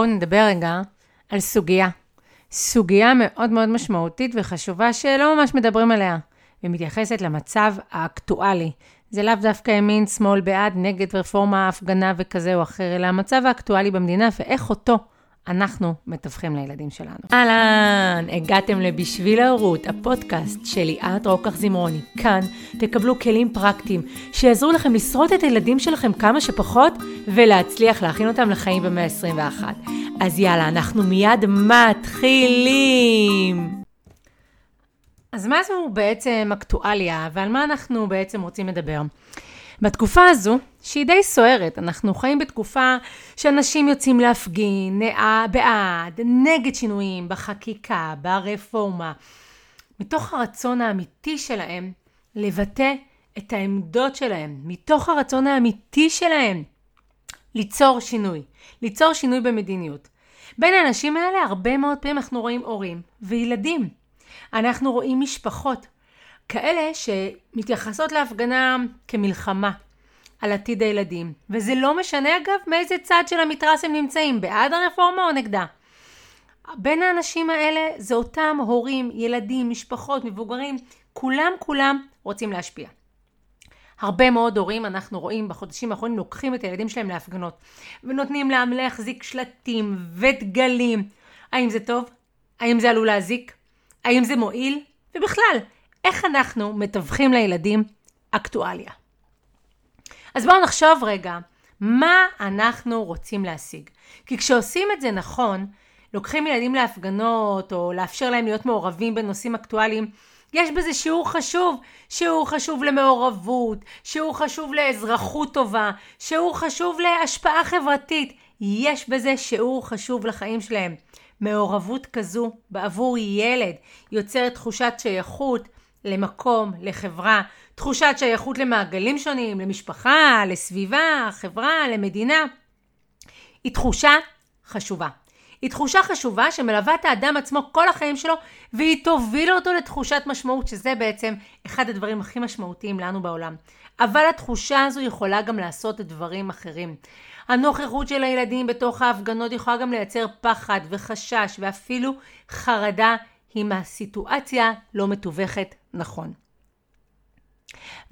בואו נדבר רגע על סוגיה. סוגיה מאוד מאוד משמעותית וחשובה שלא ממש מדברים עליה, ומתייחסת למצב האקטואלי. זה לאו דווקא ימין, שמאל, בעד, נגד רפורמה, הפגנה וכזה או אחר, אלא המצב האקטואלי במדינה ואיך אותו אנחנו מתווכים לילדים שלנו. אהלן, הגעתם ל"בשביל ההורות", הפודקאסט של ליאת רוקח זמרוני. כאן תקבלו כלים פרקטיים שיעזרו לכם לשרוד את הילדים שלכם כמה שפחות ולהצליח להכין אותם לחיים במאה ה-21. אז יאללה, אנחנו מיד מתחילים. אז מה זו בעצם אקטואליה ועל מה אנחנו בעצם רוצים לדבר? בתקופה הזו, שהיא די סוערת, אנחנו חיים בתקופה שאנשים יוצאים להפגין, בעד, נגד שינויים בחקיקה, ברפורמה, מתוך הרצון האמיתי שלהם לבטא את העמדות שלהם, מתוך הרצון האמיתי שלהם ליצור שינוי, ליצור שינוי במדיניות. בין האנשים האלה הרבה מאוד פעמים אנחנו רואים הורים וילדים. אנחנו רואים משפחות כאלה שמתייחסות להפגנה כמלחמה על עתיד הילדים. וזה לא משנה אגב מאיזה צד של המתרס הם נמצאים, בעד הרפורמה או נגדה. בין האנשים האלה זה אותם הורים, ילדים, משפחות, מבוגרים, כולם כולם רוצים להשפיע. הרבה מאוד הורים אנחנו רואים בחודשים האחרונים לוקחים את הילדים שלהם להפגנות ונותנים להם להחזיק שלטים ודגלים. האם זה טוב? האם זה עלול להזיק? האם זה מועיל? ובכלל, איך אנחנו מתווכים לילדים אקטואליה. אז בואו נחשוב רגע, מה אנחנו רוצים להשיג? כי כשעושים את זה נכון, לוקחים ילדים להפגנות, או לאפשר להם להיות מעורבים בנושאים אקטואליים, יש בזה שיעור חשוב, שיעור חשוב למעורבות, שיעור חשוב לאזרחות טובה, שיעור חשוב להשפעה חברתית. יש בזה שיעור חשוב לחיים שלהם. מעורבות כזו בעבור ילד יוצרת תחושת שייכות, למקום, לחברה, תחושת שייכות למעגלים שונים, למשפחה, לסביבה, חברה, למדינה. היא תחושה חשובה. היא תחושה חשובה שמלווה את האדם עצמו כל החיים שלו והיא תוביל אותו לתחושת משמעות שזה בעצם אחד הדברים הכי משמעותיים לנו בעולם. אבל התחושה הזו יכולה גם לעשות דברים אחרים. הנוכחות של הילדים בתוך ההפגנות יכולה גם לייצר פחד וחשש ואפילו חרדה אם הסיטואציה לא מתווכת נכון.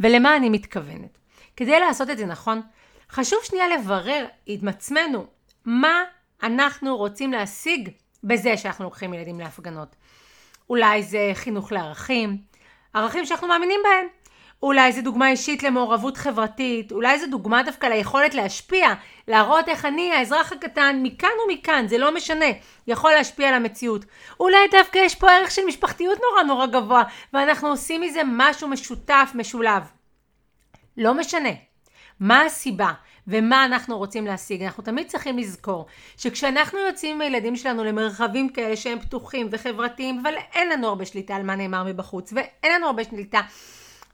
ולמה אני מתכוונת? כדי לעשות את זה נכון, חשוב שנייה לברר עם עצמנו מה אנחנו רוצים להשיג בזה שאנחנו לוקחים ילדים להפגנות. אולי זה חינוך לערכים, ערכים שאנחנו מאמינים בהם. אולי זו דוגמה אישית למעורבות חברתית, אולי זו דוגמה דווקא ליכולת להשפיע, להראות איך אני, האזרח הקטן, מכאן ומכאן, זה לא משנה, יכול להשפיע על המציאות. אולי דווקא יש פה ערך של משפחתיות נורא נורא גבוה, ואנחנו עושים מזה משהו משותף, משולב. לא משנה. מה הסיבה ומה אנחנו רוצים להשיג? אנחנו תמיד צריכים לזכור שכשאנחנו יוצאים עם הילדים שלנו למרחבים כאלה שהם פתוחים וחברתיים, אבל אין לנו הרבה שליטה על מה נאמר מבחוץ, ואין לנו הרבה שליטה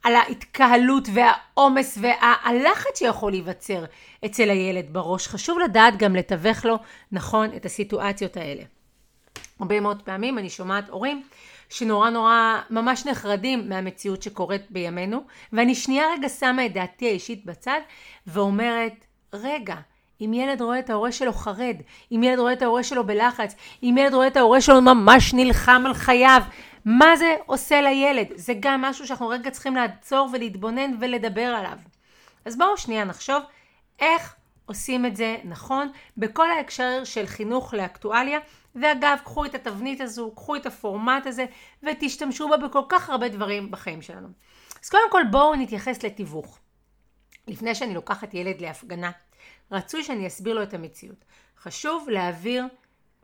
על ההתקהלות והעומס והלחץ שיכול להיווצר אצל הילד בראש. חשוב לדעת גם לתווך לו נכון את הסיטואציות האלה. הרבה מאוד פעמים אני שומעת הורים שנורא נורא ממש נחרדים מהמציאות שקורית בימינו, ואני שנייה רגע שמה את דעתי האישית בצד ואומרת, רגע, אם ילד רואה את ההורה שלו חרד, אם ילד רואה את ההורה שלו בלחץ, אם ילד רואה את ההורה שלו ממש נלחם על חייו, מה זה עושה לילד? זה גם משהו שאנחנו רגע צריכים לעצור ולהתבונן ולדבר עליו. אז בואו שנייה נחשוב איך עושים את זה נכון בכל ההקשר של חינוך לאקטואליה. ואגב, קחו את התבנית הזו, קחו את הפורמט הזה ותשתמשו בה בכל כך הרבה דברים בחיים שלנו. אז קודם כל בואו נתייחס לתיווך. לפני שאני לוקחת ילד להפגנה, רצוי שאני אסביר לו את המציאות. חשוב להעביר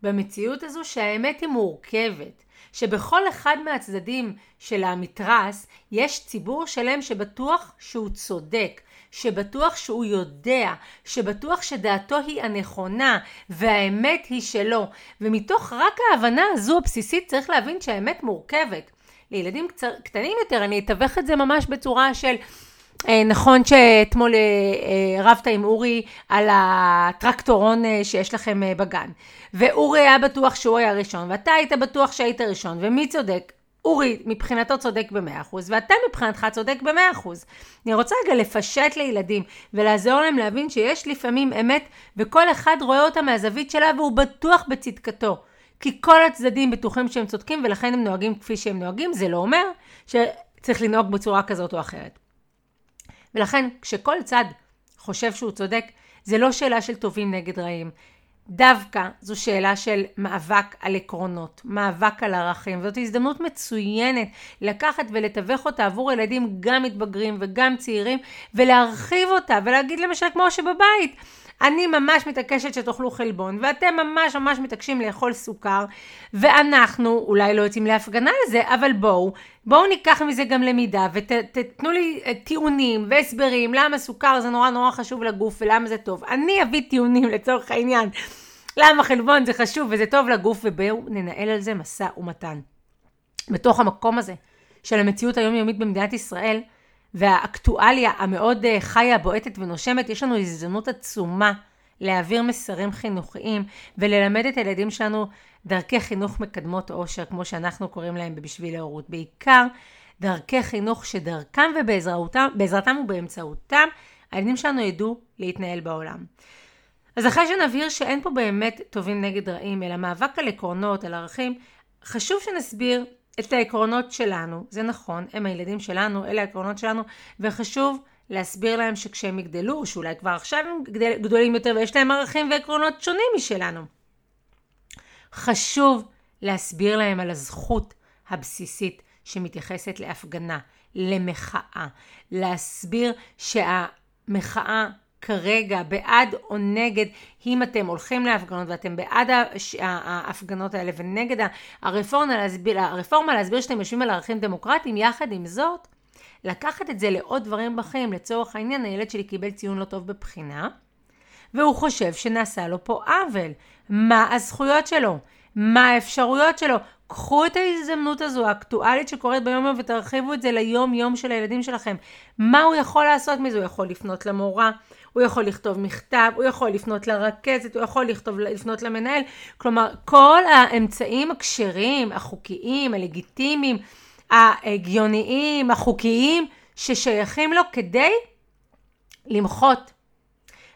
במציאות הזו שהאמת היא מורכבת, שבכל אחד מהצדדים של המתרס יש ציבור שלם שבטוח שהוא צודק, שבטוח שהוא יודע, שבטוח שדעתו היא הנכונה והאמת היא שלו. ומתוך רק ההבנה הזו הבסיסית צריך להבין שהאמת מורכבת. לילדים קצר, קטנים יותר אני אתווך את זה ממש בצורה של נכון שאתמול אה, אה, רבת עם אורי על הטרקטורון שיש לכם בגן ואורי היה בטוח שהוא היה ראשון ואתה היית בטוח שהיית ראשון ומי צודק? אורי מבחינתו צודק ב-100% ואתה מבחינתך צודק ב-100%. אני רוצה רגע לפשט לילדים ולעזור להם להבין שיש לפעמים אמת וכל אחד רואה אותה מהזווית שלה והוא בטוח בצדקתו. כי כל הצדדים בטוחים שהם צודקים ולכן הם נוהגים כפי שהם נוהגים, זה לא אומר שצריך לנהוג בצורה כזאת או אחרת. ולכן כשכל צד חושב שהוא צודק, זה לא שאלה של טובים נגד רעים. דווקא זו שאלה של מאבק על עקרונות, מאבק על ערכים, זאת הזדמנות מצוינת לקחת ולתווך אותה עבור ילדים גם מתבגרים וגם צעירים ולהרחיב אותה ולהגיד למשל כמו שבבית אני ממש מתעקשת שתאכלו חלבון, ואתם ממש ממש מתעקשים לאכול סוכר, ואנחנו אולי לא יוצאים להפגנה על זה, אבל בואו, בואו ניקח מזה גם למידה, ותתנו לי אה, טיעונים והסברים למה סוכר זה נורא נורא חשוב לגוף ולמה זה טוב. אני אביא טיעונים לצורך העניין. למה חלבון זה חשוב וזה טוב לגוף, ובואו ננהל על זה משא ומתן. בתוך המקום הזה של המציאות היומיומית במדינת ישראל, והאקטואליה המאוד אה, חיה, בועטת ונושמת, יש לנו הזדמנות עצומה להעביר מסרים חינוכיים וללמד את הילדים שלנו דרכי חינוך מקדמות עושר, כמו שאנחנו קוראים להם בשביל ההורות. בעיקר דרכי חינוך שדרכם ובעזרתם ובאמצעותם הילדים שלנו ידעו להתנהל בעולם. אז אחרי שנבהיר שאין פה באמת טובים נגד רעים, אלא מאבק על עקרונות, על ערכים, חשוב שנסביר את העקרונות שלנו, זה נכון, הם הילדים שלנו, אלה העקרונות שלנו, וחשוב להסביר להם שכשהם יגדלו, או שאולי כבר עכשיו הם גדל, גדולים יותר ויש להם ערכים ועקרונות שונים משלנו. חשוב להסביר להם על הזכות הבסיסית שמתייחסת להפגנה, למחאה, להסביר שהמחאה כרגע בעד או נגד, אם אתם הולכים להפגנות ואתם בעד ההפגנות האלה ונגד הרפורמה להסביר, הרפורמה להסביר שאתם יושבים על ערכים דמוקרטיים, יחד עם זאת, לקחת את זה לעוד דברים בחיים, לצורך העניין הילד שלי קיבל ציון לא טוב בבחינה, והוא חושב שנעשה לו פה עוול. מה הזכויות שלו? מה האפשרויות שלו? קחו את ההזדמנות הזו האקטואלית שקורית ביום יום ותרחיבו את זה ליום יום של הילדים שלכם. מה הוא יכול לעשות מזה? הוא יכול לפנות למורה, הוא יכול לכתוב מכתב, הוא יכול לפנות לרכזת, הוא יכול לכתוב, לפנות למנהל. כלומר, כל האמצעים הכשרים, החוקיים, הלגיטימיים, ההגיוניים, החוקיים, ששייכים לו כדי למחות.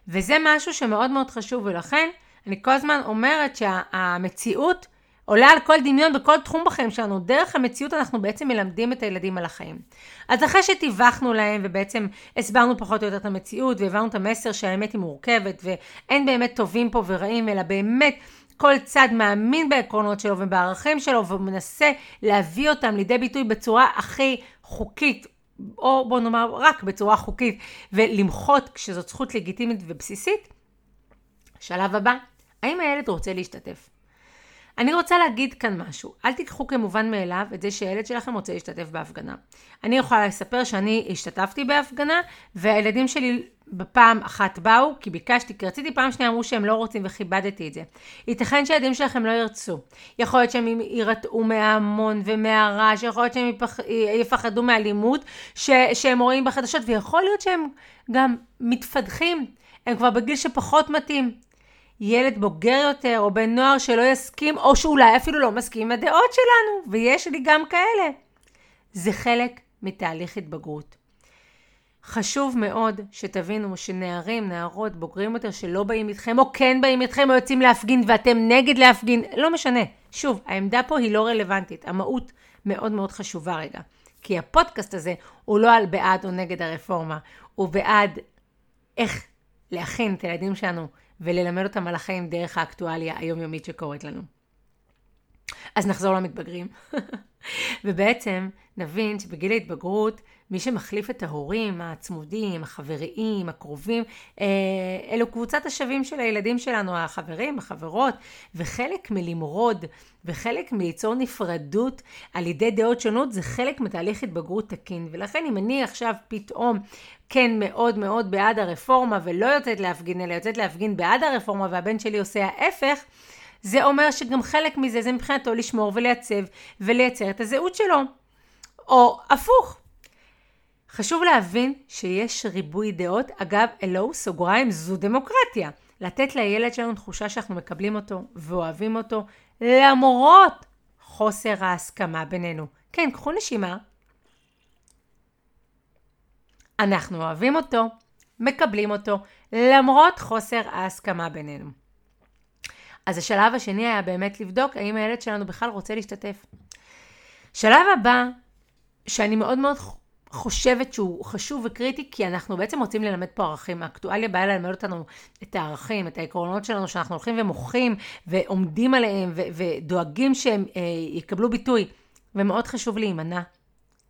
וזה משהו שמאוד מאוד חשוב, ולכן אני כל הזמן אומרת שהמציאות עולה על כל דמיון בכל תחום בחיים שלנו. דרך המציאות אנחנו בעצם מלמדים את הילדים על החיים. אז אחרי שטיווחנו להם ובעצם הסברנו פחות או יותר את המציאות והבנו את המסר שהאמת היא מורכבת ואין באמת טובים פה ורעים אלא באמת כל צד מאמין בעקרונות שלו ובערכים שלו ומנסה להביא אותם לידי ביטוי בצורה הכי חוקית או בוא נאמר רק בצורה חוקית ולמחות כשזאת זכות לגיטימית ובסיסית. שלב הבא, האם הילד רוצה להשתתף? אני רוצה להגיד כאן משהו. אל תיקחו כמובן מאליו את זה שהילד שלכם רוצה להשתתף בהפגנה. אני יכולה לספר שאני השתתפתי בהפגנה, והילדים שלי בפעם אחת באו, כי ביקשתי, כי רציתי פעם שנייה אמרו שהם לא רוצים וכיבדתי את זה. ייתכן שהילדים שלכם לא ירצו. יכול להיות שהם יירתעו מההמון ומהרעש, יכול להיות שהם יפח, יפחדו מאלימות ש, שהם רואים בחדשות, ויכול להיות שהם גם מתפדחים. הם כבר בגיל שפחות מתאים. ילד בוגר יותר או בן נוער שלא יסכים, או שאולי אפילו לא מסכים עם הדעות שלנו, ויש לי גם כאלה. זה חלק מתהליך התבגרות. חשוב מאוד שתבינו שנערים, נערות, בוגרים יותר שלא באים איתכם, או כן באים איתכם, או יוצאים להפגין ואתם נגד להפגין, לא משנה. שוב, העמדה פה היא לא רלוונטית, המהות מאוד מאוד חשובה רגע. כי הפודקאסט הזה הוא לא על בעד או נגד הרפורמה, הוא בעד איך להכין את הילדים שלנו וללמד אותם על החיים דרך האקטואליה היומיומית שקורית לנו. אז נחזור למתבגרים. ובעצם נבין שבגיל ההתבגרות, מי שמחליף את ההורים הצמודים, החבריים, הקרובים, אה, אלו קבוצת השווים של הילדים שלנו, החברים, החברות, וחלק מלמרוד וחלק מליצור נפרדות על ידי דעות שונות זה חלק מתהליך התבגרות תקין. ולכן אם אני עכשיו פתאום כן מאוד מאוד בעד הרפורמה ולא יוצאת להפגין, אלא יוצאת להפגין בעד הרפורמה והבן שלי עושה ההפך, זה אומר שגם חלק מזה זה מבחינתו לשמור ולייצב ולייצר את הזהות שלו. או הפוך. חשוב להבין שיש ריבוי דעות, אגב, אלוהו סוגריים זו דמוקרטיה. לתת לילד שלנו תחושה שאנחנו מקבלים אותו ואוהבים אותו למרות חוסר ההסכמה בינינו. כן, קחו נשימה. אנחנו אוהבים אותו, מקבלים אותו, למרות חוסר ההסכמה בינינו. אז השלב השני היה באמת לבדוק האם הילד שלנו בכלל רוצה להשתתף. שלב הבא, שאני מאוד מאוד חושבת שהוא חשוב וקריטי, כי אנחנו בעצם רוצים ללמד פה ערכים. האקטואליה באה ללמד אותנו את הערכים, את העקרונות שלנו, שאנחנו הולכים ומוחים ועומדים עליהם ו- ודואגים שהם אה, יקבלו ביטוי. ומאוד חשוב להימנע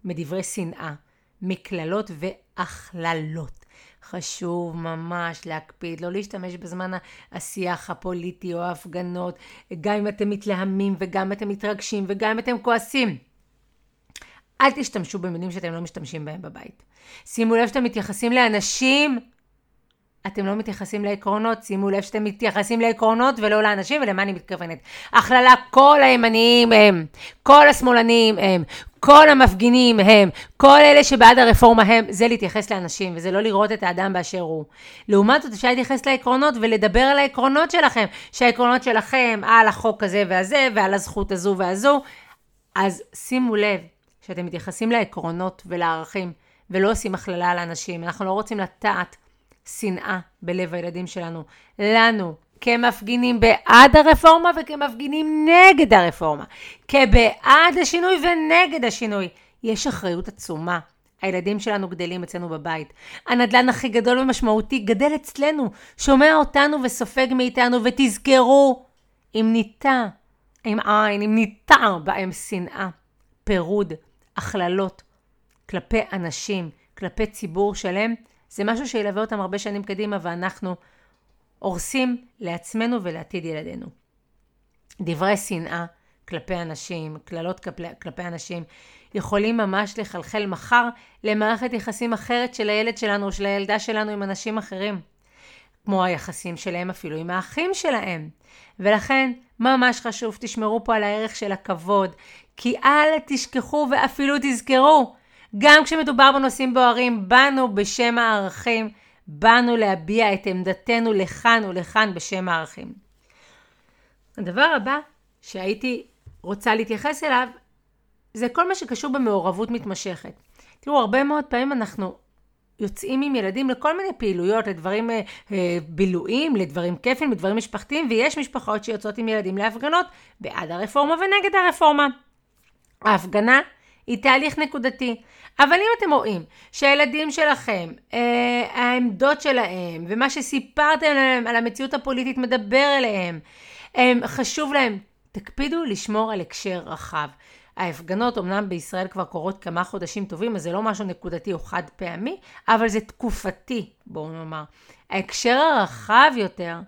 מדברי שנאה, מקללות והכללות. חשוב ממש להקפיד, לא להשתמש בזמן השיח הפוליטי או ההפגנות, גם אם אתם מתלהמים וגם אם אתם מתרגשים וגם אם אתם כועסים. אל תשתמשו במילים שאתם לא משתמשים בהם בבית. שימו לב שאתם מתייחסים לאנשים, אתם לא מתייחסים לעקרונות, שימו לב שאתם מתייחסים לעקרונות ולא לאנשים, ולמה אני מתכוונת. הכללה, כל הימניים הם, כל השמאלנים הם, כל המפגינים הם, כל אלה שבעד הרפורמה הם, זה להתייחס לאנשים, וזה לא לראות את האדם באשר הוא. לעומת זאת, אפשר להתייחס לעקרונות ולדבר על העקרונות שלכם, שהעקרונות שלכם על החוק הזה והזה, ועל הזכות הזו והזו. אז שימו לב, שאתם מתייחסים לעקרונות ולערכים, ולא עושים הכללה על אנשים. אנחנו לא רוצים לטעת שנאה בלב הילדים שלנו. לנו, כמפגינים בעד הרפורמה וכמפגינים נגד הרפורמה, כבעד השינוי ונגד השינוי, יש אחריות עצומה. הילדים שלנו גדלים אצלנו בבית. הנדלן הכי גדול ומשמעותי גדל אצלנו, שומע אותנו וסופג מאיתנו, ותזכרו, אם ניטע, עם עין, אם ניטע בהם שנאה, פירוד, הכללות כלפי אנשים, כלפי ציבור שלם, זה משהו שילווה אותם הרבה שנים קדימה ואנחנו הורסים לעצמנו ולעתיד ילדינו. דברי שנאה כלפי אנשים, קללות כלפי, כלפי אנשים, יכולים ממש לחלחל מחר למערכת יחסים אחרת של הילד שלנו או של הילדה שלנו עם אנשים אחרים. כמו היחסים שלהם אפילו עם האחים שלהם. ולכן ממש חשוב, תשמרו פה על הערך של הכבוד, כי אל תשכחו ואפילו תזכרו, גם כשמדובר בנושאים בוערים, באנו בשם הערכים, באנו להביע את עמדתנו לכאן ולכאן בשם הערכים. הדבר הבא שהייתי רוצה להתייחס אליו, זה כל מה שקשור במעורבות מתמשכת. תראו, הרבה מאוד פעמים אנחנו יוצאים עם ילדים לכל מיני פעילויות, לדברים אה, אה, בילויים, לדברים כיפים, לדברים משפחתיים, ויש משפחות שיוצאות עם ילדים להפגנות בעד הרפורמה ונגד הרפורמה. ההפגנה היא תהליך נקודתי. אבל אם אתם רואים שהילדים שלכם, אה, העמדות שלהם ומה שסיפרתם להם על המציאות הפוליטית מדבר אליהם, אה, חשוב להם, תקפידו לשמור על הקשר רחב. ההפגנות אמנם בישראל כבר קורות כמה חודשים טובים, אז זה לא משהו נקודתי או חד פעמי, אבל זה תקופתי, בואו נאמר. ההקשר הרחב יותר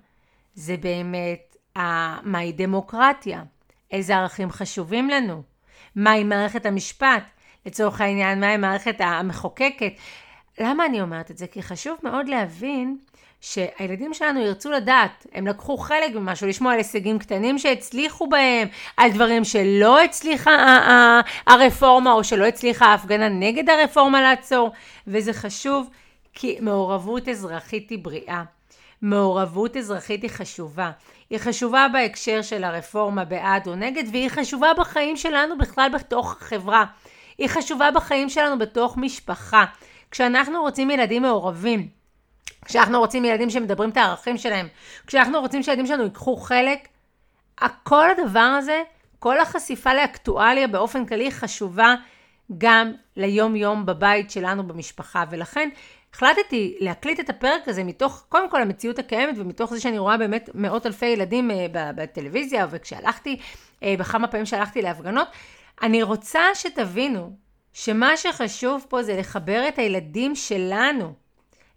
זה באמת מהי דמוקרטיה, איזה ערכים חשובים לנו, מהי מערכת המשפט, לצורך העניין, מהי מערכת המחוקקת. למה אני אומרת את זה? כי חשוב מאוד להבין שהילדים שלנו ירצו לדעת, הם לקחו חלק במשהו, לשמוע על הישגים קטנים שהצליחו בהם, על דברים שלא הצליחה הרפורמה או שלא הצליחה ההפגנה נגד הרפורמה לעצור, וזה חשוב כי מעורבות אזרחית היא בריאה. מעורבות אזרחית היא חשובה. היא חשובה בהקשר של הרפורמה בעד או נגד, והיא חשובה בחיים שלנו בכלל בתוך החברה. היא חשובה בחיים שלנו בתוך משפחה. כשאנחנו רוצים ילדים מעורבים, כשאנחנו רוצים ילדים שמדברים את הערכים שלהם, כשאנחנו רוצים שילדים שלנו ייקחו חלק, כל הדבר הזה, כל החשיפה לאקטואליה באופן כללי חשובה גם ליום יום בבית שלנו במשפחה, ולכן החלטתי להקליט את הפרק הזה מתוך, קודם כל המציאות הקיימת ומתוך זה שאני רואה באמת מאות אלפי ילדים אה, בטלוויזיה וכשהלכתי, אה, בכמה פעמים שהלכתי להפגנות, אני רוצה שתבינו שמה שחשוב פה זה לחבר את הילדים שלנו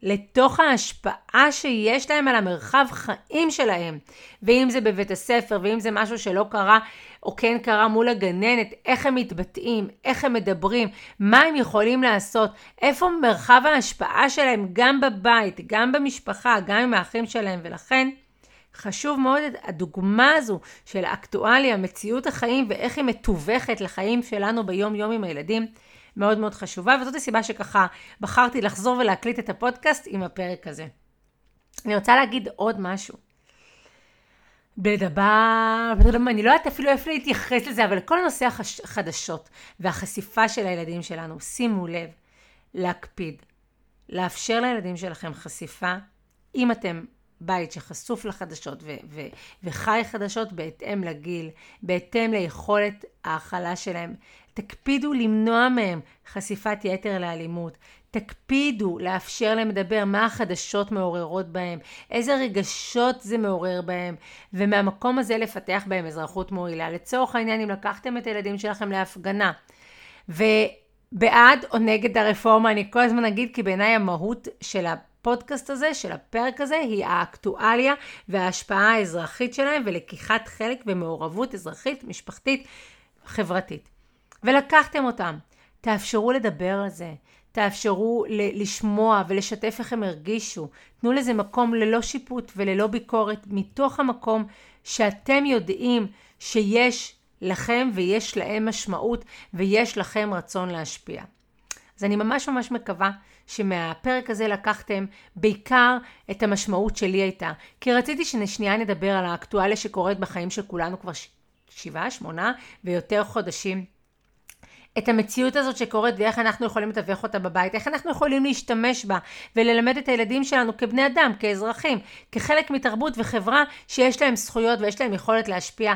לתוך ההשפעה שיש להם על המרחב חיים שלהם. ואם זה בבית הספר, ואם זה משהו שלא קרה או כן קרה מול הגננת, איך הם מתבטאים, איך הם מדברים, מה הם יכולים לעשות, איפה מרחב ההשפעה שלהם גם בבית, גם במשפחה, גם עם האחים שלהם, ולכן חשוב מאוד הדוגמה הזו של האקטואליה, מציאות החיים ואיך היא מתווכת לחיים שלנו ביום יום עם הילדים. מאוד מאוד חשובה, וזאת הסיבה שככה בחרתי לחזור ולהקליט את הפודקאסט עם הפרק הזה. אני רוצה להגיד עוד משהו. בדבר, אני לא יודעת אפילו איפה להתייחס לזה, אבל כל נושא החדשות והחשיפה של הילדים שלנו, שימו לב, להקפיד, לאפשר לילדים שלכם חשיפה, אם אתם בית שחשוף לחדשות ו- ו- וחי חדשות בהתאם לגיל, בהתאם ליכולת ההכלה שלהם. תקפידו למנוע מהם חשיפת יתר לאלימות. תקפידו לאפשר להם לדבר מה החדשות מעוררות בהם, איזה רגשות זה מעורר בהם, ומהמקום הזה לפתח בהם אזרחות מועילה. לצורך העניין, אם לקחתם את הילדים שלכם להפגנה, ובעד או נגד הרפורמה, אני כל הזמן אגיד, כי בעיניי המהות של הפודקאסט הזה, של הפרק הזה, היא האקטואליה וההשפעה האזרחית שלהם ולקיחת חלק במעורבות אזרחית, משפחתית, חברתית. ולקחתם אותם. תאפשרו לדבר על זה, תאפשרו ל- לשמוע ולשתף איך הם הרגישו. תנו לזה מקום ללא שיפוט וללא ביקורת, מתוך המקום שאתם יודעים שיש לכם ויש להם משמעות ויש לכם רצון להשפיע. אז אני ממש ממש מקווה שמהפרק הזה לקחתם בעיקר את המשמעות שלי הייתה. כי רציתי ששנייה נדבר על האקטואליה שקורית בחיים של כולנו כבר שבעה, שמונה ויותר חודשים. את המציאות הזאת שקורית ואיך אנחנו יכולים לתווך אותה בבית, איך אנחנו יכולים להשתמש בה וללמד את הילדים שלנו כבני אדם, כאזרחים, כחלק מתרבות וחברה שיש להם זכויות ויש להם יכולת להשפיע.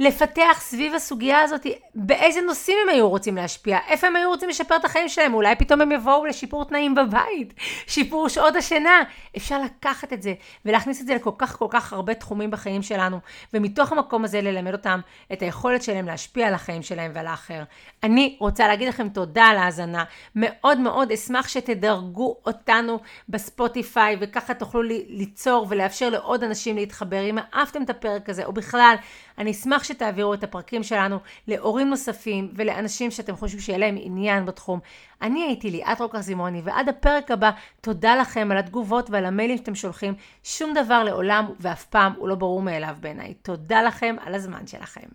לפתח סביב הסוגיה הזאת באיזה נושאים הם היו רוצים להשפיע, איפה הם היו רוצים לשפר את החיים שלהם, אולי פתאום הם יבואו לשיפור תנאים בבית, שיפור שעות השינה. אפשר לקחת את זה ולהכניס את זה לכל כך כל כך הרבה תחומים בחיים שלנו, ומתוך המקום הזה ללמד אותם את היכולת שלהם להשפיע על החיים שלהם ועל האחר. אני רוצה להגיד לכם תודה על ההאזנה, מאוד מאוד אשמח שתדרגו אותנו בספוטיפיי, וככה תוכלו ליצור ולאפשר לעוד אנשים להתחבר. אם אהבתם את הפרק הזה, או בכלל, אני אשמח שתעבירו את הפרקים שלנו להורים נוספים ולאנשים שאתם חושבים שיהיה להם עניין בתחום. אני הייתי ליאת רוקר זימוני, ועד הפרק הבא, תודה לכם על התגובות ועל המיילים שאתם שולחים. שום דבר לעולם ואף פעם הוא לא ברור מאליו בעיניי. תודה לכם על הזמן שלכם.